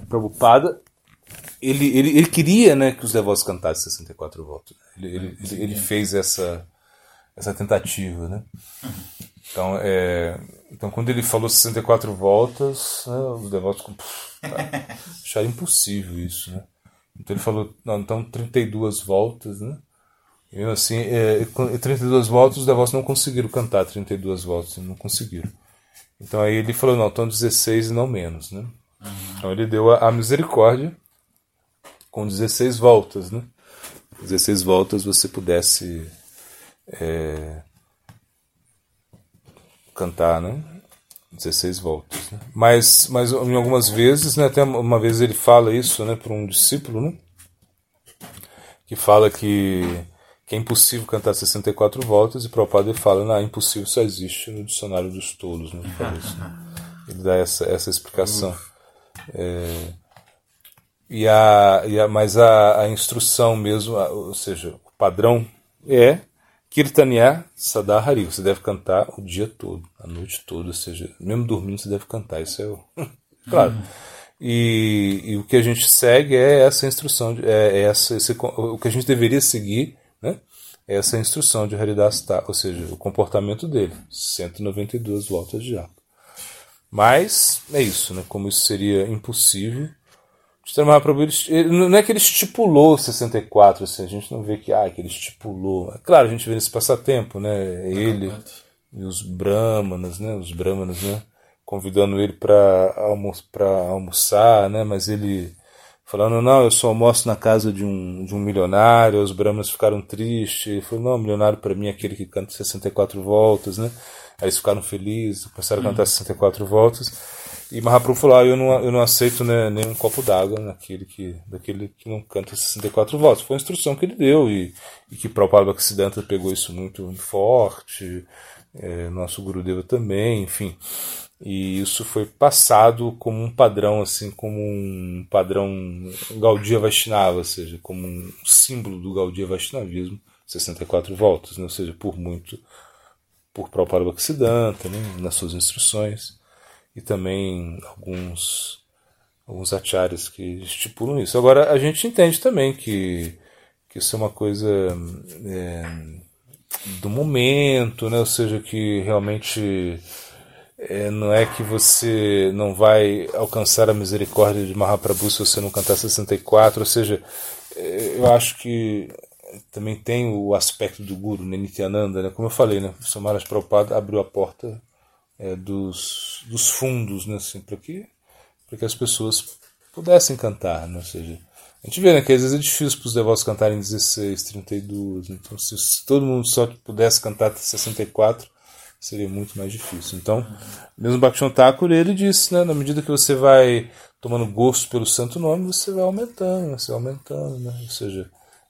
Prabhupada, ele, ele, ele queria né, que os devotos cantassem 64 voltas. Ele, ele, ele, ele fez essa, essa tentativa. Né? Então, é, então, quando ele falou 64 voltas, né, os devotos tá, acharam impossível isso. Né? Então ele falou, não, então 32 voltas, né? E assim, é, 32 voltas, os devotos não conseguiram cantar 32 voltas, não conseguiram. Então aí ele falou, não, então 16 e não menos, né? Uhum. Então ele deu a, a, misericórdia com 16 voltas, né? 16 voltas você pudesse é, cantar, né? 16 voltas. Né? Mas, mas em algumas vezes, né, até uma vez ele fala isso né, para um discípulo, né, que fala que, que é impossível cantar 64 voltas, e Prabhupada ele fala, não, impossível só existe no dicionário dos tolos. Né, isso, né? ele dá essa, essa explicação. É, e a, e a, mas a, a instrução mesmo, ou seja, o padrão é Kirtanya Sadahari, você deve cantar o dia todo, a noite toda, ou seja, mesmo dormindo você deve cantar, isso é o... claro. E, e, o que a gente segue é essa instrução, é, é essa, esse, o que a gente deveria seguir, né? É essa instrução de Haridas ou seja, o comportamento dele, 192 voltas de japa. Mas é isso, né? Como isso seria impossível, Mahaprabhu, ele, não é que ele estipulou 64, assim, a gente não vê que, ah, que ele estipulou. É claro, a gente vê nesse passatempo, né? Ele e os brahmanas, né? Os brahmanas, né? Convidando ele para almo almoçar, né? Mas ele falando, não, eu só almoço na casa de um, de um milionário, os brahmanas ficaram tristes, ele falou, não, milionário para mim é aquele que canta 64 voltas, né? Aí eles ficaram felizes, começaram a cantar 64 uhum. voltas. E Mahaprabhu falou: ah, eu, não, eu não aceito né, nenhum copo d'água naquele que, daquele que não canta 64 votos. Foi a instrução que ele deu e, e que Prabhupada Bhaktisiddhanta pegou isso muito forte, é, nosso Gurudeva também, enfim. E isso foi passado como um padrão, assim, como um padrão Gaudiya Vaishnava, ou seja, como um símbolo do Gaudiya Vaishnavismo, 64 votos, né? ou seja, por muito por Prabhupada Bhaktisiddhanta, né? nas suas instruções e também alguns alguns acharyas que estipulam isso. Agora, a gente entende também que, que isso é uma coisa é, do momento, né? ou seja, que realmente é, não é que você não vai alcançar a misericórdia de Mahaprabhu se você não cantar 64, ou seja, é, eu acho que também tem o aspecto do Guru, né, Nityananda, né? como eu falei, né? Samaras Prabhupada abriu a porta é, dos, dos fundos, né, assim, para que, que as pessoas pudessem cantar, né, ou seja, a gente vê né, que às vezes é difícil para os devotos cantarem 16, 32, então se, se todo mundo só pudesse cantar 64, seria muito mais difícil. Então, mesmo Bhaktivinoda Thakur, ele disse, né, na medida que você vai tomando gosto pelo santo nome, você vai aumentando, você vai aumentando, né? ou seja,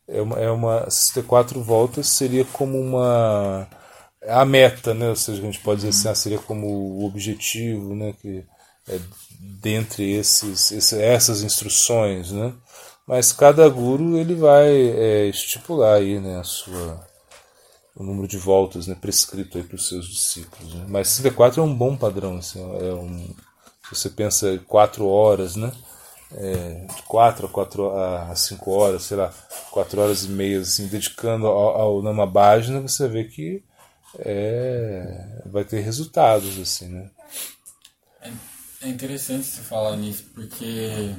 é uma, é uma 64 voltas seria como uma a meta, né? Ou seja, a gente pode dizer assim, ah, seria como o objetivo, né? Que é dentre esses, essas instruções, né? Mas cada guru ele vai é, estipular aí, né, a sua o número de voltas, né, prescrito aí para os seus discípulos. Né? Mas 64 é um bom padrão, assim, é um, se você pensa quatro horas, né? É, de 4 a 4 a 5 horas, sei lá, 4 horas e meia, assim, dedicando ao, ao Namabhajna, você vê que é, vai ter resultados, assim, né? É, é interessante você falar nisso, porque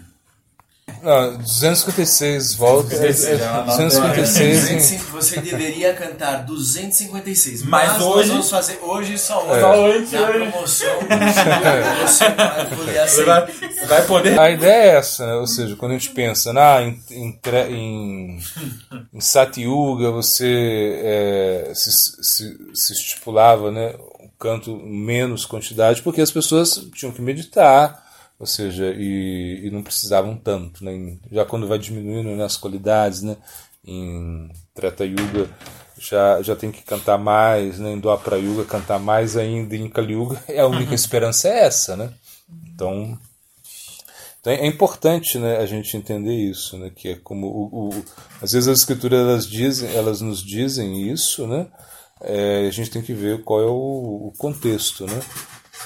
não, 256 voltas. 256. É, você deveria cantar 256. Mas, mas hoje. Nós vamos fazer hoje só hoje. Só hoje. Na promoção. Você vai. Vai poder. A ideia é essa, né? ou seja, quando a gente pensa ah, em, em, em, em Satyuga, você é, se, se, se estipulava né, um canto menos quantidade, porque as pessoas tinham que meditar ou seja, e, e não precisavam tanto. Né? Já quando vai diminuindo né, as qualidades, né? em Treta Yuga já, já tem que cantar mais, né? em Dwapara Yuga cantar mais ainda, em Kali Yuga a única uhum. esperança é essa. Né? Então, então é importante né, a gente entender isso, né? que é como o, o, às vezes as escrituras elas dizem, elas nos dizem isso, né? É, a gente tem que ver qual é o, o contexto, né?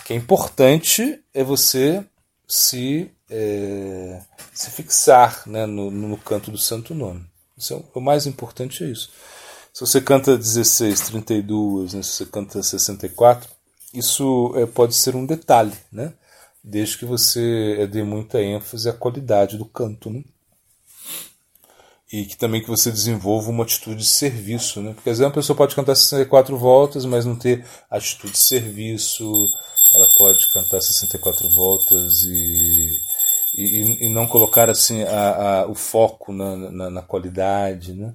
Que é importante é você se é, se fixar né, no, no canto do santo nome. Isso é, o mais importante é isso. Se você canta 16, 32, né, se você canta 64, isso é, pode ser um detalhe, né? desde que você é, dê muita ênfase à qualidade do canto. Né? E que também que você desenvolva uma atitude de serviço. Né? Porque às vezes uma pessoa pode cantar 64 voltas, mas não ter atitude de serviço, ela pode cantar 64 voltas e e, e não colocar assim a, a, o foco na, na, na, qualidade, né?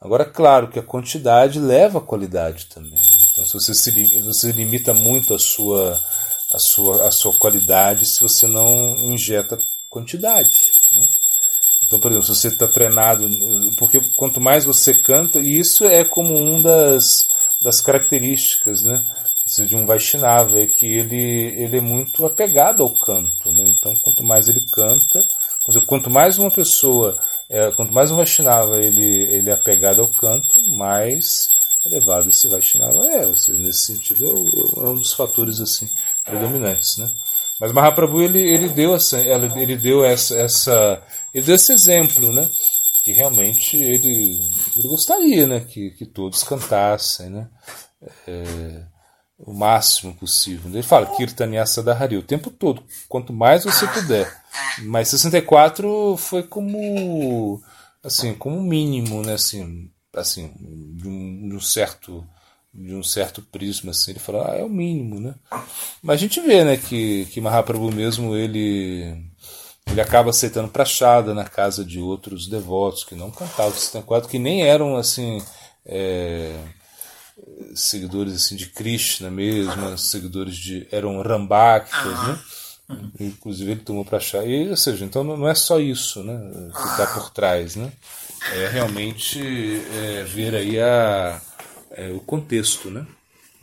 Agora, claro que a quantidade leva a qualidade também. Né? Então, se você se você limita muito a sua a sua a sua qualidade se você não injeta quantidade, né? Então, por exemplo, se você está treinado, porque quanto mais você canta, e isso é como um das, das características, né? De um Vaishnava é que ele, ele é muito apegado ao canto. Né? Então, quanto mais ele canta, quanto mais uma pessoa, é, quanto mais um Vaishnava ele, ele é apegado ao canto, mais elevado esse Vaishnava é. Seja, nesse sentido, é, é um dos fatores assim predominantes. Né? Mas Mahaprabhu ele, ele deu essa, ele deu essa, essa, ele deu esse exemplo, né? Que realmente ele, ele gostaria, né? Que, que todos cantassem, né? É, o máximo possível. Ele fala Kirtanyasa Dahari o tempo todo, quanto mais você puder. Mas 64 foi como assim, como mínimo, né, assim, assim, de um, de um certo de um certo prisma assim, ele fala, ah, é o mínimo, né? Mas a gente vê, né, que que Mahaprabhu mesmo ele ele acaba aceitando prachada na casa de outros devotos que não cantavam 64, que nem eram assim, é, seguidores assim de Krishna mesmo, seguidores de eram Rambaktas, né? Inclusive ele tomou para achar. E, ou seja, então não é só isso, né, que está por trás, né? É realmente é, ver aí a, é, o contexto, né,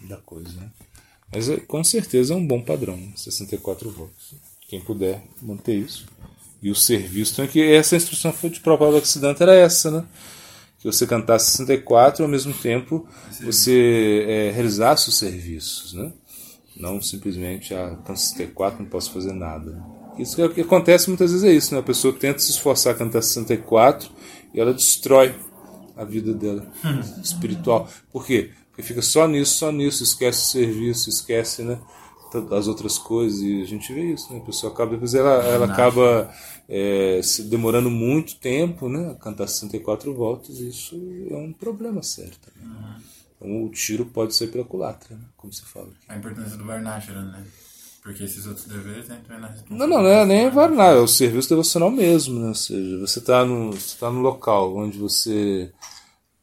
da coisa, né? Mas é, com certeza é um bom padrão, 64 votos. Quem puder manter isso. E o serviço, então, é que essa instrução foi de Prabhupada Occidente era essa, né? Que você cantasse 64 e ao mesmo tempo você é, realizasse os serviços, né? Não simplesmente, ah, canto 64, não posso fazer nada. Isso é o que acontece muitas vezes é isso, né? A pessoa tenta se esforçar a cantar 64 e ela destrói a vida dela hum. espiritual. Por quê? Porque fica só nisso, só nisso, esquece o serviço, esquece, né? As outras coisas e a gente vê isso, né? A pessoa acaba depois ela, ela acaba é, se demorando muito tempo, né? A cantar 64 voltas, isso é um problema certo. Né? Uhum. Então o tiro pode ser pela culatra, né? Como você fala. A importância do Varnashara, né? Porque esses outros deveres entram na Não, não, não é nem Varnashara, é o serviço devocional mesmo, né? Ou seja, você está no, você tá no local onde você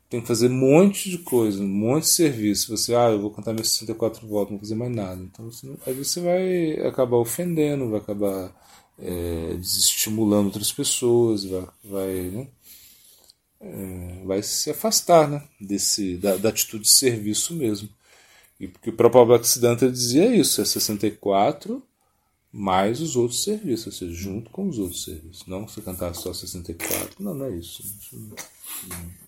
tem que fazer um monte de coisa, um monte de serviço. Você, ah, eu vou cantar meus 64 votos, não vou fazer mais nada. Então, você, aí você vai acabar ofendendo, vai acabar é, desestimulando outras pessoas, vai, vai, né? é, vai se afastar né? Desse, da, da, atitude de serviço mesmo. E porque o próprio Abhaxidanta dizia isso, é 64 mais os outros serviços, ou seja, junto com os outros serviços. Não você cantar só 64, não, não é isso. Não, não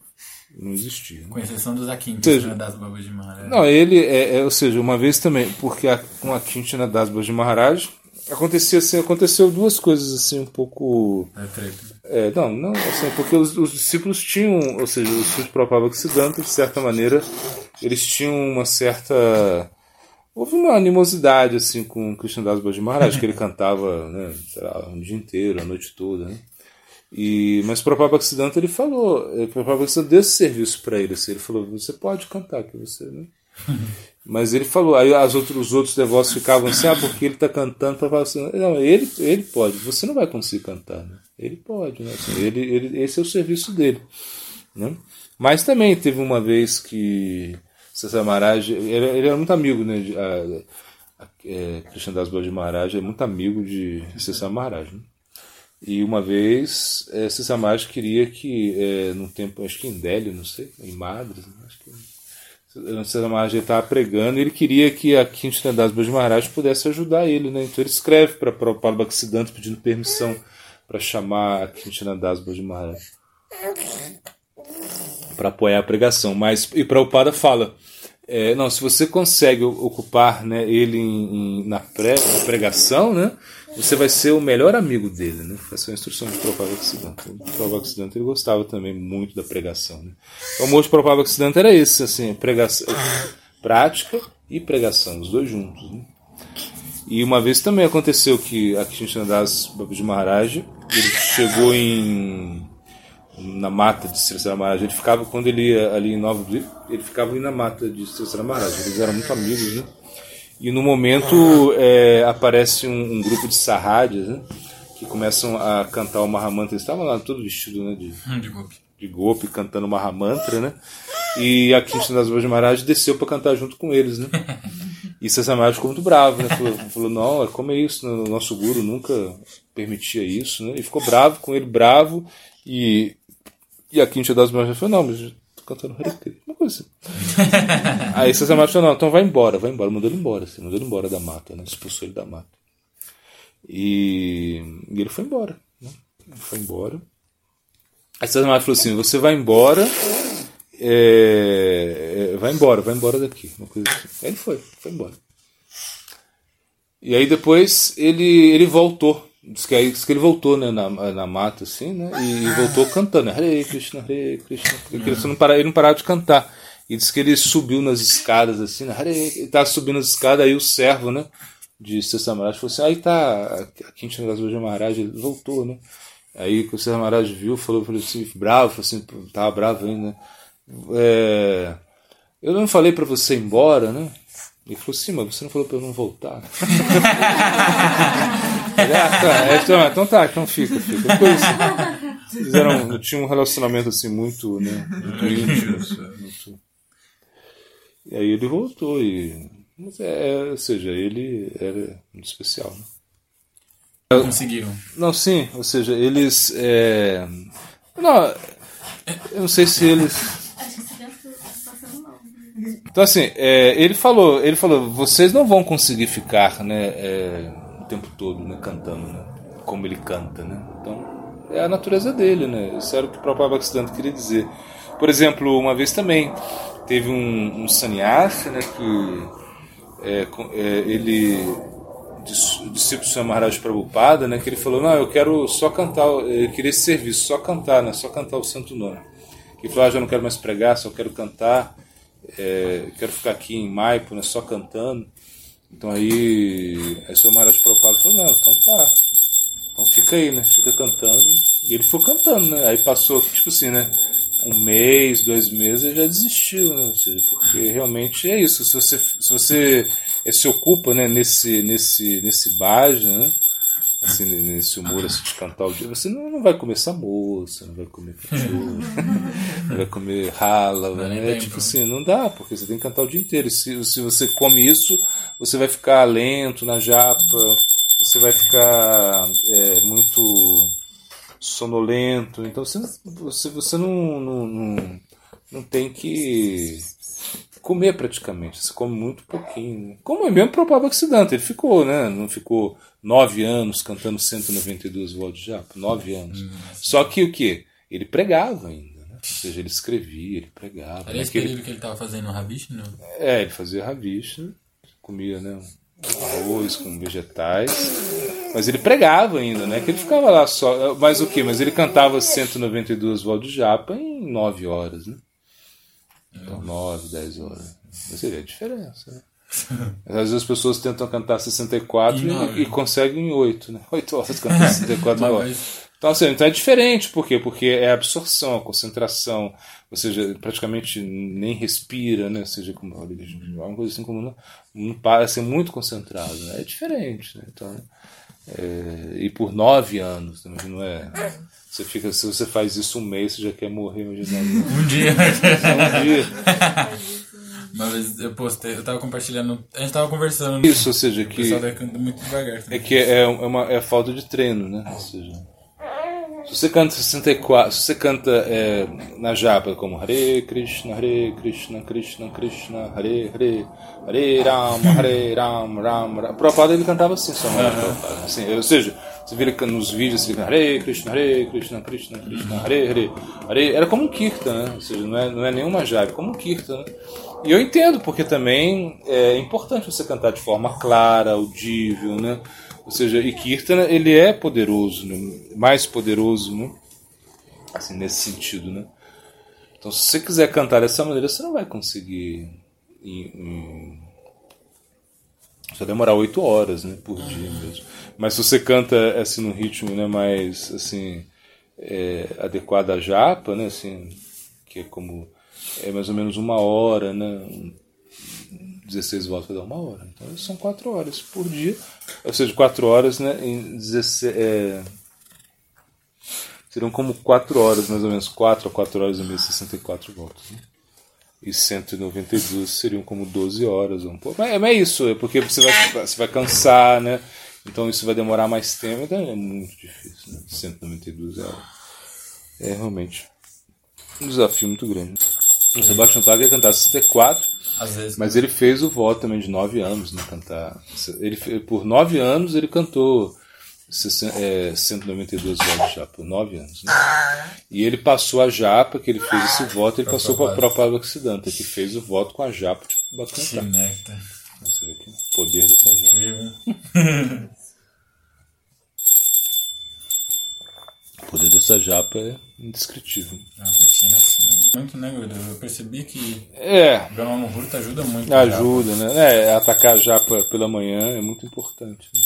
não existia. Né? Com exceção dos Akintina né, das Babas de Maharaj. Não, ele, é, é, ou seja, uma vez também, porque a, com a Quintina das Babas de Maharaj, acontecia assim, aconteceu duas coisas assim um pouco. É, é não, não, assim, porque os, os, discípulos tinham, ou seja, os filhos próprios Siddhanta, de certa maneira, eles tinham uma certa. Houve uma animosidade assim com o Krishna Das Babas de Maharaj, que ele cantava, né, sei lá, um dia inteiro, a noite toda, né? E, mas o Prabhupada Siddhanta ele falou, o Prabhupada Siddhanta deu esse serviço para ele, assim, ele falou, você pode cantar que você, né? mas ele falou, aí as outros, os outros devotos ficavam assim, ah, porque ele está cantando, Prabhupada Siddhanta, não, ele, ele pode, você não vai conseguir cantar, né? Ele pode, né? Assim, ele, ele, esse é o serviço dele, né? Mas também teve uma vez que César Maharaj, ele, ele era muito amigo, né? De, a, a, é, Krishna Das de Maharaj é muito amigo de César Maharaj, né? E uma vez, é, Samaj queria que, é, num tempo, acho que em Delhi, não sei, em Madras, acho que César Maharaj estava pregando e ele queria que a Quintina das Bhajan Maharaj pudesse ajudar ele, né? Então ele escreve para o Paulo Bhaktisiddhanta pedindo permissão para chamar a Quintina das Bhajan Maharaj para apoiar a pregação. Mas e Prabhupada fala, é, não, se você consegue ocupar né, ele em, em, na, pré, na pregação, né? Você vai ser o melhor amigo dele, né? Essa é a instrução de Prabhupada Ocidente. O Ocidente ele gostava também muito da pregação, né? O modo de Prabhupada Ocidente era esse, assim, pregação, prática e pregação, os dois juntos, né? E uma vez também aconteceu que a Krishnandas Babaji Maharaj, ele chegou em na mata de Sri Maharaj, ele ficava quando ele ia ali em Nova ele ficava ali na mata de Sri Maharaj, eles eram muito amigos, né? E no momento é, aparece um, um, grupo de sarradias, né? Que começam a cantar o Mahamantra. Eles estavam lá todo vestido né, de, hum, de, golpe. de golpe, cantando o Mahamantra, né? E a Krishna das Maharaj desceu para cantar junto com eles, né? E Sasamaj ficou muito bravo, né? Falou, falou, não, como é isso? O nosso guru nunca permitia isso, né? E ficou bravo com ele, bravo. E, e a Krishna das Maharaj falou, não, mas cantando Hare Krishna, uma coisa assim. Aí Sasamati falou, não, então vai embora, vai embora. Mandou ele embora, assim, mandou ele embora da mata, né? Expulsou ele da mata. E, e ele foi embora. Né? Ele foi embora. Aí Sasamati falou assim, você vai embora, é, é, vai embora, vai embora daqui. Uma coisa assim. Aí ele foi, foi embora. E aí depois ele, ele voltou Diz que, diz que ele voltou né, na, na mata, assim, né? E, e voltou cantando, né? Hare Krishna, Hare Krishna. Ele não, parava, ele não parava de cantar. E diz que ele subiu nas escadas, assim, né? Hare, ele estava subindo as escadas, aí o servo, né? De Sessa Maharaj falou assim: aí tá, a Quintina das Lojas Maharaj, ele voltou, né? Aí o Sessa Maharaj viu, falou, falou assim, bravo, falou assim, tava bravo ainda, né? É, eu não falei para você ir embora, né? Ele falou, sim, mas você não falou para eu não voltar. Ele, ah, tá, é, então, então tá, então fica, fica. Depois, eles eram, tinham um relacionamento assim muito, né, muito íntimo. Muito... E aí ele voltou e. Mas é, ou seja, ele era muito especial. Né? Conseguiram. Não, sim, ou seja, eles. É... Não, eu não sei se eles. Então assim, é, ele falou, ele falou, vocês não vão conseguir ficar, né, é, o tempo todo, né, cantando, né, como ele canta, né. Então é a natureza dele, né. Isso era o que o próprio Bhaktisiddhanta queria dizer. Por exemplo, uma vez também teve um, um sannyasi, né, que é, é, ele o discípulo do Maharaj Prabhupada, né, que ele falou, não, eu quero só cantar, eu queria esse serviço, só cantar, né, só cantar o santo nome. Que falou, ah, já não quero mais pregar, só quero cantar é, quero ficar aqui em Maipo, né, só cantando. Então aí, aí seu Maharaj Prabhupada falou, não, então tá. Então fica aí, né? Fica cantando. E ele foi cantando, né? Aí passou, tipo assim, né? Um mês, dois meses, ele já desistiu, né? Porque realmente é isso. Se você, se você se ocupa né, nesse, nesse, nesse baja, né? Assim, nesse humor assim, de cantar o dia, você não, não vai comer samoça, não vai comer cachorro, não vai comer rala, né? É, tipo assim, não dá, porque você tem que cantar o dia inteiro. E se, se você come isso, você vai ficar lento na japa, você vai ficar é, muito sonolento. Então você, você, você não, não, não, não tem que comer praticamente. Você come muito pouquinho. Como é mesmo para o Pablo Oxidante. Ele ficou, né? Não ficou nove anos cantando 192 votos de japa. Nove anos. Hum, Só que o que? Ele pregava ainda. Né? Ou seja, ele escrevia, ele pregava. Era né? esse período que ele estava fazendo ravish, não? É, ele fazia ravish, comia, né? Arroz com vegetais. Mas ele pregava ainda, né? Que ele ficava lá só. Mas o que? Mas ele cantava 192 votos de japa em nove horas, né? Então, 9, 10 horas. Você vê a diferença, né? Às vezes as pessoas tentam cantar 64 e, e, conseguem 8, né? 8 horas cantar 64 horas. Então, assim, então é diferente, por quê? Porque é a absorção, a concentração, ou seja, praticamente nem respira, né? Ou seja, como uma coisa assim como não, não parece muito concentrado, né? É diferente, né? Então, é, e por nove anos, não é você fica, se você faz isso um mês, você já quer morrer imaginando. um dia. um dia. Uma vez eu postei, eu tava compartilhando, a gente tava conversando. Isso, ou seja, que. O pessoal muito devagar. Também. É que é, é, uma, é falta de treino, né? Ou seja, se você canta 64, se você canta é, na japa como Hare Krishna, Hare Krishna, Krishna Krishna, Hare Hare, Hare Rama, Hare Rama, Rama, Rama. Prabhupada ele cantava assim só, né? assim, ou seja, você vira nos vídeos, você fica Hare Krishna, Hare Krishna, Krishna Krishna, Hare Hare, Hare. Era como um Kirtan, né? Ou seja, não é, não é nenhuma japa, é como um Kirtan, né? E eu entendo, porque também é importante você cantar de forma clara, audível, né? Ou seja, e Kirtana ele é poderoso, né? mais poderoso, né? Assim, nesse sentido, né? Então, se você quiser cantar dessa maneira, você não vai conseguir. Em, vai demorar oito horas, né, por dia mesmo. Mas se você canta assim num ritmo, né, mais assim é, adequado à japa, né, assim, que é como é mais ou menos uma hora, né, 16 voltas vai dar uma hora. Então são quatro horas por dia, ou seja, quatro horas, né, em 16, é, seriam como 4 horas, mais ou menos 4 a 4 horas e meia, 64 voltas. Né? E 192 seriam como 12 horas um pouco. Mas, é isso, é porque você vai, você vai cansar, né? Então isso vai demorar mais tempo, então é muito difícil. Né? 192 é, é realmente um desafio muito grande. O Sebastian Bach ia cantar 64, vezes, mas né? ele fez o voto também de 9 anos, né? Cantar. Ele, por 9 anos ele cantou é, 192 votos de japa, 9 anos. Né? E ele passou a japa, que ele fez esse voto, ele passou para a Prabhupada Oxidanta, que fez o voto com a japa de Bacantá. Você vê aqui o poder dessa japa. o poder dessa japa é indescritível. Ah, muito, né, Eu percebi que é. o Brahma Muhurta ajuda muito. Ajuda, né? É, atacar a japa pela manhã é muito importante. Né?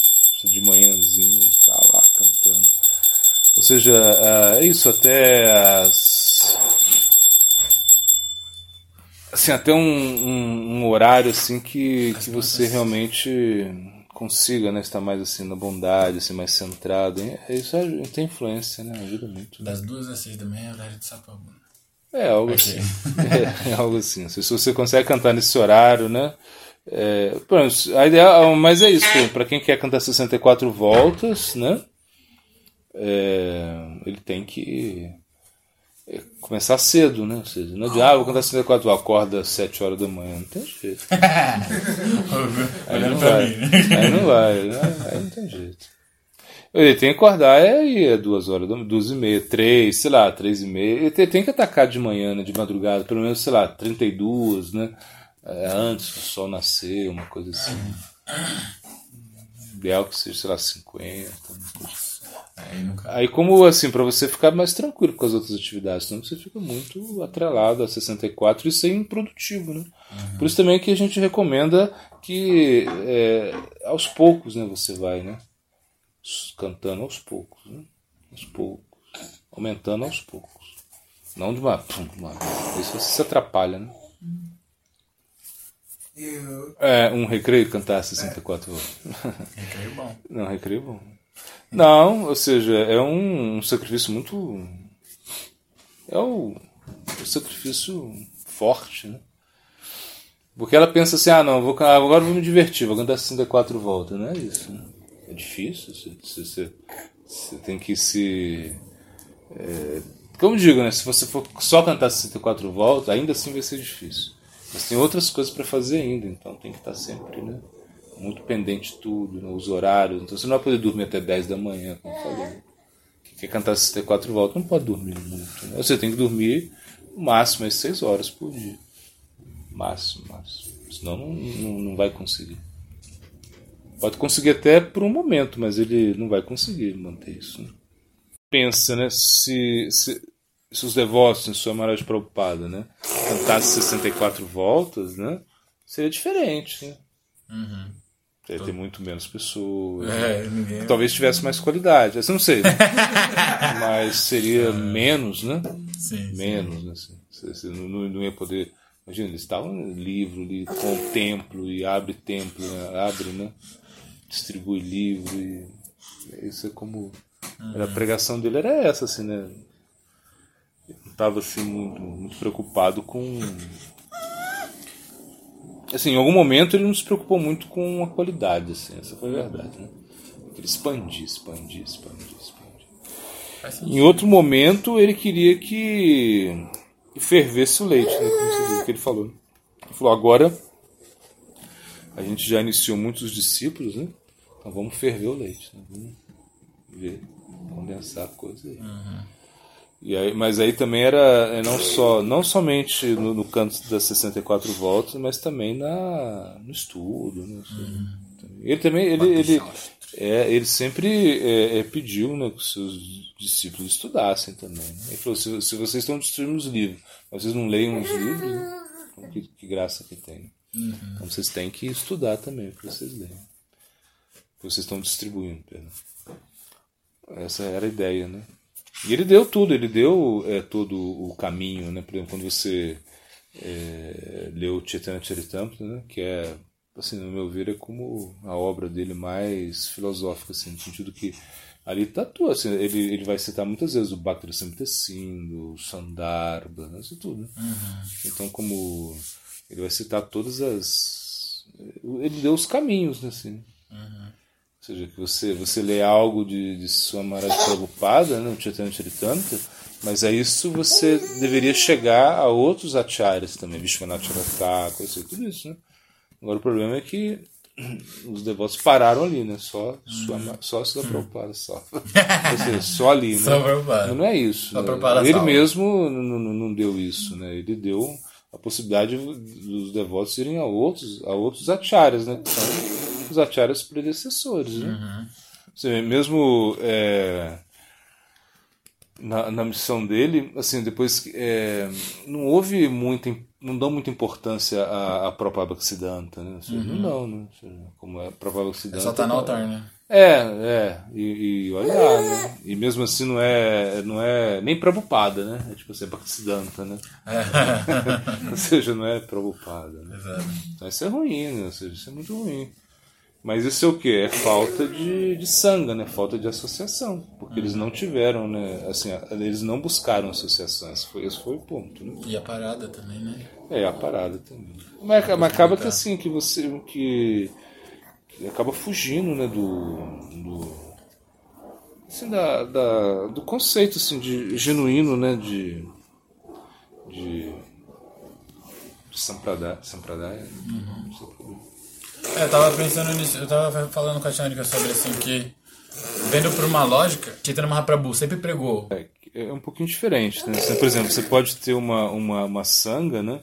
de manhãzinha, tá lá cantando. Ou seja, é isso, até as. Assim, até um, um, um horário assim que, que você realmente consiga né, estar mais assim na bondade, assim, mais centrado. É, isso tem influência, né? Ajuda muito. Né? Das duas às seis da manhã é horário de sapabuna. É algo assim. é, é, algo assim. Se você consegue cantar nesse horário, né? É, pronto, a ideia, mas é isso, para quem quer cantar 64 voltas, né? É, ele tem que é, começar cedo, né? Ou seja, não é de, ah, vou cantar 64, acorda às 7 horas da manhã, não tem jeito. aí, não vai, aí não vai, aí não tem jeito. Ele tem que acordar é aí, é duas horas, duas e meia, três, sei lá, três e meia. Ele tem, tem que atacar de manhã, né, de madrugada, pelo menos, sei lá, 32, né? é, antes do sol nascer, uma coisa assim. Ideal que seja, sei lá, 50. Aí, nunca... Aí como assim, para você ficar mais tranquilo com as outras atividades, senão você fica muito atrelado a 64 e ser improdutivo, né? Uhum. Por isso também que a gente recomenda que é, aos poucos, né, você vai, né? Cantando aos poucos, né? Aos poucos. Aumentando aos poucos. Não de uma. uma isso você se atrapalha, né? Eu... É, um recreio cantar 64 é. Recreio bom. Não, recreio bom. Não, ou seja, é um, um sacrifício muito. É o, um sacrifício forte, né? Porque ela pensa assim: ah, não, vou, agora vou me divertir, vou cantar 64 voltas. Não é isso. Né? É difícil. Você, você, você tem que se. É, como digo, né? Se você for só cantar 64 voltas, ainda assim vai ser difícil. Mas tem outras coisas para fazer ainda, então tem que estar sempre né, muito pendente de tudo, né, os horários. Então você não vai poder dormir até 10 da manhã, como eu falei. Quem quer cantar 64 voltas não pode dormir muito. Né? Você tem que dormir no máximo 6 horas por dia. Máximo, máximo. Senão não, não, não vai conseguir. Pode conseguir até por um momento, mas ele não vai conseguir manter isso. Né? Pensa, né? Se, se, se os devotos em sua Maharaj Prabhupada, né, cantasse 64 voltas, né, seria diferente, né? Uhum. Ia ter muito menos pessoas. É, né? ninguém... Talvez tivesse mais qualidade. Eu não sei. Mas seria menos, né? Sim, menos, sim. né? Assim. Você, não, não ia poder. Imagina, eles estavam no livro ali, com o templo, e abre templo, né? abre, né? Distribui livro. E isso é como. Uhum. A pregação dele era essa, assim, né? estava assim muito, muito preocupado com assim, em algum momento ele não se preocupou muito com a qualidade, assim, essa foi a verdade, né? Ele expandir, expandir, expandir, expandir. Em outro momento ele queria que fervesse o leite, né? Como você viu que ele falou. Ele falou, agora a gente já iniciou muitos discípulos, né? Então vamos ferver o leite, né? Vamos ver, condensar a coisa aí. Uhum. E aí, mas aí também era é, não só não somente no, no canto das 64 voltas, mas também na no estudo. Né? Uhum. Ele também ele, ele é, ele sempre é, é, pediu né, que os seus discípulos estudassem também. Né? Ele falou: se, se, vocês estão destruindo os livros, mas vocês não leiam os livros, né? Então, que, que, graça que tem. Uhum. Então vocês têm que estudar também para vocês lerem. Vocês estão distribuindo, perdão. Essa era a ideia, né? E ele deu tudo, ele deu é, todo o caminho, né? Por exemplo, quando você é, leu Chaitanya Charitamrita, né? Que é assim, no meu ver, é como a obra dele mais filosófica, assim, no sentido que ali tá tudo, assim, ele, ele vai citar muitas vezes o Bhakti Samtesindo, o Sandarbha, né, isso tudo. Né? Uhum. Então, como ele vai citar todas as... Ele deu os caminhos, né, assim. Uhum. Ou seja, que você, você lê algo de, de sua Maharaj Prabhupada, né, o Chaitanya Charitamrita, mas a isso você deveria chegar a outros acharyas também, Vishwanath Charataka, tudo isso, né? Agora o problema é que os devotos pararam ali, né? Só, sua, uhum. só isso da Prabhupada, só. Ou seja, só ali, né? Só não é isso. Né? Ele mesmo não, não deu isso, né? Ele deu a possibilidade dos devotos irem a outros, a outros acharyas, né? São os acharyas predecessores, né? Uhum. Mesmo é, na, na missão dele, assim, depois é, não houve muita não dão muita importância à, à própria Bhaktisiddhanta, né? Seja, uhum. Não, né? Seja, como é a própria Bhaktisiddhanta. É só tá no altar, né? É, é. E, e olha lá, né? E mesmo assim não é, não é nem Prabhupada, né? É tipo assim, é Bhaktisiddhanta, né? É. Ou seja, não é Prabhupada. Né? Exato. Então isso é ruim, né? Ou seja, isso é muito ruim. Mas isso é o que? É falta de, de sanga, né? Falta de associação. Porque eles não tiveram, né? Assim, eles não buscaram associação. Esse foi, esse foi o ponto, né? E a parada também, né? É, a parada também. Mas, mas acaba que assim, que você. Que, que acaba fugindo, né? Do. do assim, da, da, do conceito assim, de genuíno, né? De. De. de Sampradaya. Sampradaya. Uhum. É, eu tava pensando nisso, eu tava falando com a Xanica sobre assim que, vendo por uma lógica, Chaitanya Mahaprabhu sempre pregou. É, é um pouquinho diferente, né? Por exemplo, você pode ter uma, uma, uma sanga, né?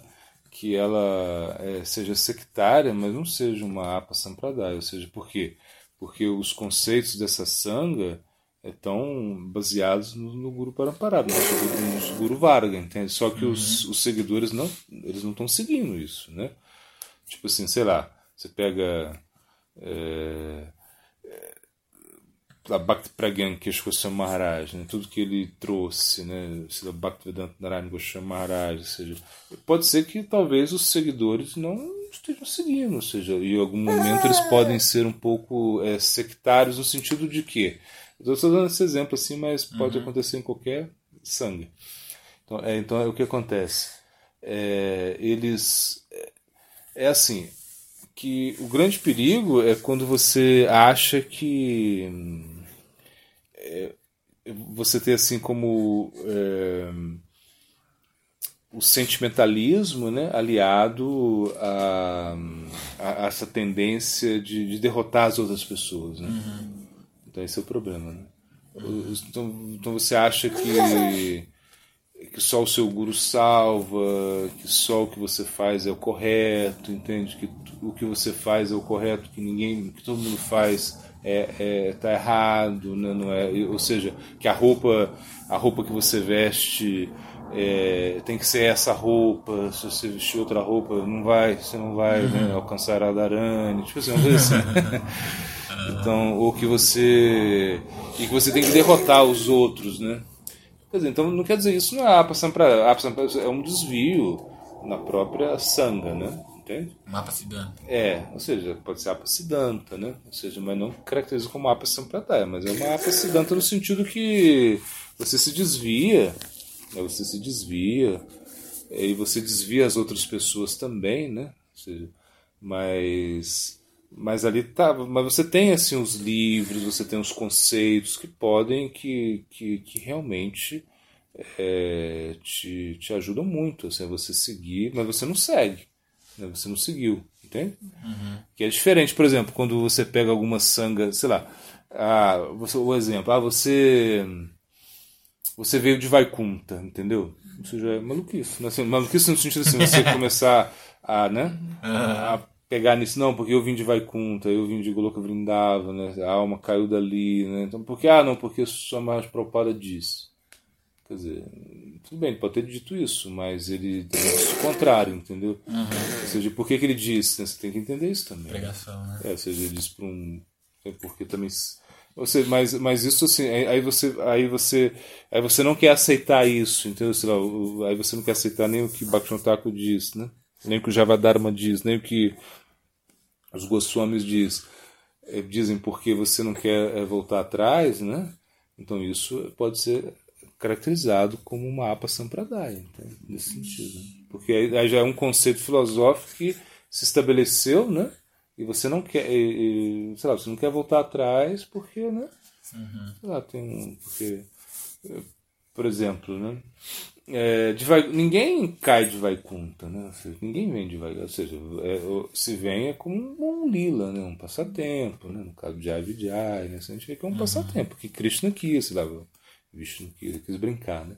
Que ela é, seja sectária, mas não seja uma apa sampradaya. Ou seja, por quê? Porque os conceitos dessa sanga estão baseados no, no Guru Parampara, no, no Guru Varga, entende? Só que uhum. os, os seguidores não eles não estão seguindo isso, né? Tipo assim, sei lá, você pega é, é, a Bhakti Pragyan Keshkosam Maharaj, né, tudo que ele trouxe, né, Bhaktivedanta Narayana Goswami Maharaj, ou seja, pode ser que talvez os seguidores não estejam seguindo, ou seja, em algum momento eles podem ser um pouco é, sectários no sentido de que, estou dando esse exemplo assim, mas pode uhum. acontecer em qualquer sangue. Então, é, então é o que acontece. É, eles é, é assim, que o grande perigo é quando você acha que é, você tem assim como é, o sentimentalismo né, aliado a, a, a essa tendência de, de, derrotar as outras pessoas. Né? Uhum. Então esse é o problema. Né? Uhum. Então, então você acha que que só o seu guru salva, que só o que você faz é o correto, entende? Que o que você faz é o correto, que ninguém, que todo mundo faz é, é tá errado, né? não é? Ou seja, que a roupa, a roupa que você veste é, tem que ser essa roupa. Se você vestir outra roupa, não vai, você não vai né, uhum. alcançar a Darani, tipo assim, uma coisa assim. então, ou que você e que você tem que derrotar os outros, né? Quer dizer, então não quer dizer isso não é apa sampradaya. é um desvio na própria sanga, né? Entende? Mapa Siddhanta. É, ou seja, pode ser apa siddhanta, né? Ou seja, mas não caracteriza como apa sampradaya, mas é uma apa siddhanta no sentido que você se desvia, né? você se desvia, e você desvia as outras pessoas também, né? Ou seja, mas mas ali tá, mas você tem assim os livros, você tem os conceitos que podem que, que, que realmente é, te, te ajudam muito assim, você seguir, mas você não segue, né? você não seguiu, entende? Uhum. Que é diferente, por exemplo, quando você pega alguma sanga, sei lá, ah, você, o exemplo, ah, você você veio de Vaikunta, entendeu? Isso já é maluquice, né? assim, maluquice no sentido assim, você começar a, né, uhum. a pegar nisso, não, porque eu vim de Vaikunta, eu vim de Goloka Vrindava, né? A alma caiu dali, né? Então, porque, ah, não, porque sua mais Prabhupada disse. Quer dizer, tudo bem, ele pode ter dito isso, mas ele disse o contrário, entendeu? Uhum. Ou seja, por que, que ele disse? Né? Você tem que entender isso também. Pregação, né? É, ou seja, ele disse para um. Porque também. Você, mas, mas isso assim, aí você, aí você, aí você não quer aceitar isso, entendeu? Sei lá, aí você não quer aceitar nem o que Bhaktivinoda diz, né? Nem o que o Javadharma diz, nem o que os Goswamis diz, eh, dizem porque você não quer eh, voltar atrás, né? Então isso pode ser caracterizado como uma apa sampradaya, então, nesse sentido. Né? Porque aí já é um conceito filosófico que se estabeleceu, né? E você não quer, e, sei lá, você não quer voltar atrás porque, né? Uhum. Sei lá, tem um, porque, eh, por exemplo, né? É, de ninguém cai de Vaikunta, né? Ninguém vem de Vaikunta. Ou seja, é, se vem é como um, lila, né? um passatempo. Né? No caso de Avidjai, né? a gente vê que é um uhum. passatempo, que Krishna quis, sei lá, Vishnu quis, quis brincar. Né?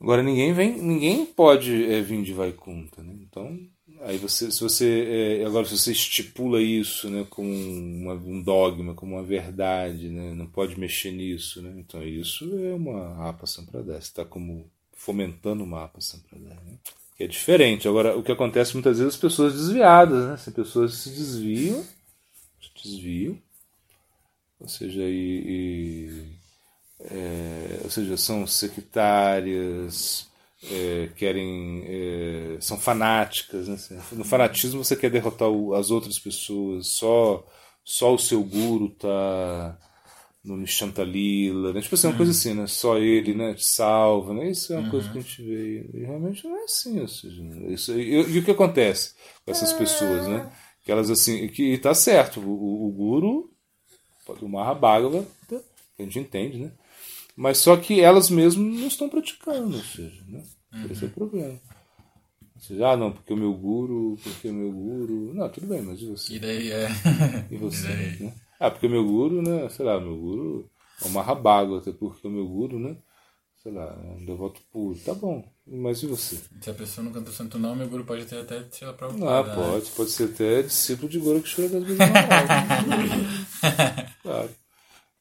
Agora ninguém vem, ninguém pode é, vir de Vaikunta. Né? Então, aí você, se você, é, agora se você estipula isso né, como uma, um dogma, como uma verdade, né? não pode mexer nisso. Né? Então isso é uma apa sampradaya. Está como fomentando uma apa sampradaya. Né? Que é diferente. Agora, o que acontece muitas vezes as pessoas desviadas, né? As pessoas se desviam, se desviam, ou seja, e, e é, ou seja, são sectárias, é, querem, é, são fanáticas. Né? No fanatismo você quer derrotar o, as outras pessoas, só, só o seu guru tá no Nishantalila, né? Tipo assim, uma uhum. coisa assim, né? Só ele, né? Te salva, né? Isso é uma uhum. coisa que a gente vê. E realmente não é assim, ou seja, isso, e, e, o que acontece com essas pessoas, né? Que elas assim, que tá certo, o, o, o guru, o Mahabhagavata, que a gente entende, né? Mas só que elas mesmas não estão praticando, ou seja, né? Uhum. Esse é o problema. Ou seja, ah, não, porque o meu guru, porque o meu guru. Não, tudo bem, mas e você? E daí é. E você, e né? Ah, porque o meu guru, né? Sei lá, meu guru é uma até porque o meu guru, né? Sei lá, é um devoto puro. Tá bom, mas e você? Se a pessoa não canta santo não, meu guru pode ter até ser a própria. Ah, né? pode, pode ser até discípulo de Guru que chora das vezes Claro.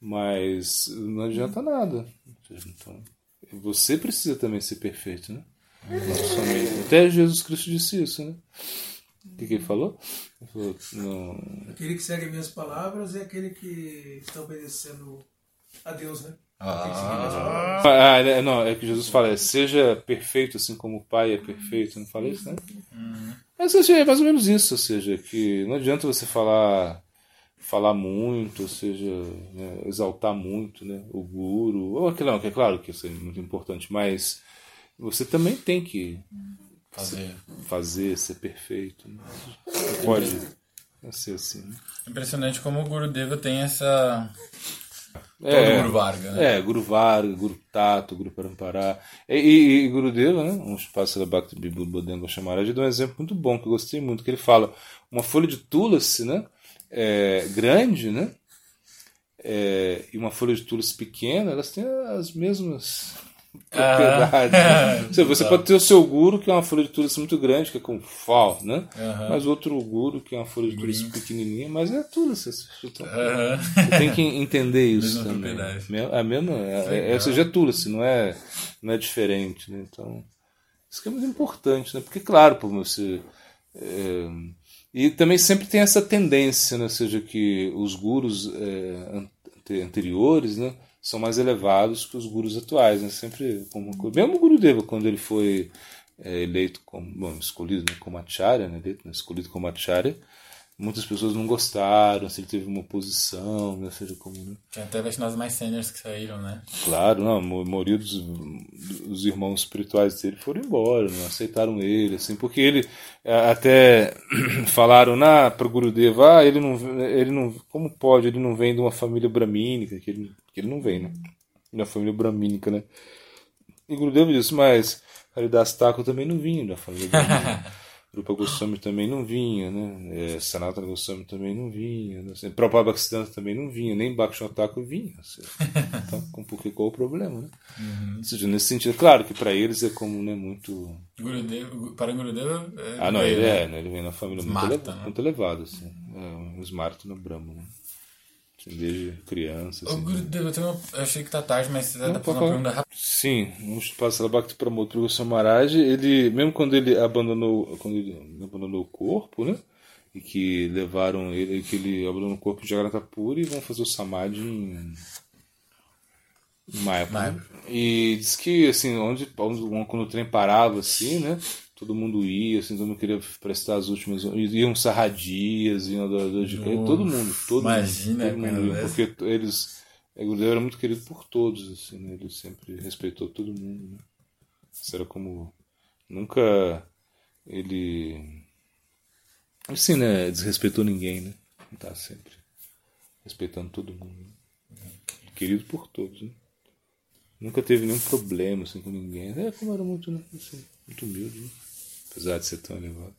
Mas não adianta nada. Então, você precisa também ser perfeito, né? Até Jesus Cristo disse isso, né? O que, que ele falou? Ele falou não... Aquele que segue minhas palavras é aquele que está obedecendo a Deus, né? Ah, ah é, não, é que Jesus fala, é, seja perfeito assim como o Pai é perfeito, não falei isso, né? Uhum. Mas, é mais ou menos isso, ou seja, que não adianta você falar falar muito, ou seja, né, exaltar muito né, o guru, ou aquilo que é claro que isso é muito importante, mas você também tem que fazer, ser, fazer ser perfeito. Né? Não pode ser assim. Né? Impressionante como o Guru Deva tem essa. É, Todo Guru Varga, né? É, Guru Varga, Guru Tato, Guru Parampará. E, e, e Guru Deva, né? Um espaço da Bhakti Bibu Bodengo Chamaraj, dá um exemplo muito bom que eu gostei muito, que ele fala uma folha de tulasi, né? É, grande, né? É, e uma folha de tulas pequena, elas têm as mesmas propriedades. Ah, você, você pode ter o seu guru, que é uma folha de tulas muito grande, que é com fal, né? Mas outro guru, que é uma folha de tulas pequenininha, mas é tulas. Você, você tem que entender isso também. A mesma, é, é, ou seja, é tulas, não é, não é diferente. Né? Então, isso que é muito importante, né? Porque, claro, por você. É, e também sempre tem essa tendência, né? ou seja, que os gurus é, anteriores né? são mais elevados que os gurus atuais. Né? Sempre, como, mesmo o Gurudeva, quando ele foi é, eleito como, bom, escolhido né, como acharya, né? eleito, né? escolhido como acharya, muitas pessoas não gostaram, se ele teve uma oposição, né, seja como, né? Tem até Vaishnavas mais seniors que saíram, né? Claro, não, a maioria dos, dos irmãos espirituais dele foram embora, não aceitaram ele, assim, porque ele é, até falaram na para o Gurudeva, ah, ele não, ele não, como pode, ele não vem de uma família bramínica, que ele, que ele não vem, né? Uma família bramínica, né? E Gurudeva disse, mas Haridas Thakur também não vinha da família bramínica. Rupa Goswami também não vinha, né? É, Sanatana Goswami também não vinha. Né? Prabhupada Bhaktisiddhanta também não vinha, nem Bhaktivinoda vinha. Assim. Então, porque qual o problema, né? Uhum. Ou seja, nesse sentido, claro que para eles é como, né, muito... Gurudev, para Gurudeva... É ah, não, ele é, né? Ele vem na família muito, elevada, né? muito elevado, assim. É um Smarta no Brahma, né? Desde criança. Assim, Gurudeva, eu, uma... eu achei que tá tarde, mas você dá pra uma pergunta rápida. Sim, vamos passar Bhakti Pramod Goswami Maharaj, ele, mesmo quando ele abandonou, quando ele abandonou o corpo, né? E que levaram ele, que ele abandonou o corpo de Jagannathapuri e vão fazer o Samadhi em, em Maia. Né? E diz que, assim, onde, onde, quando o trem parava, assim, né? Todo mundo ia, assim, todo mundo queria prestar as últimas. Iam sarradias, iam adoradores de todo mundo, todo Imagina, mundo, todo mundo porque eles. O Gurudeva era muito querido por todos, assim, né? Ele sempre respeitou todo mundo, né? Isso era como. Nunca ele. Assim, né? Desrespeitou ninguém, né? Tá sempre respeitando todo mundo. Né? Querido por todos, né? Nunca teve nenhum problema assim, com ninguém. É como era muito, né? Assim, muito humilde, né? Apesar de ser tão elevado.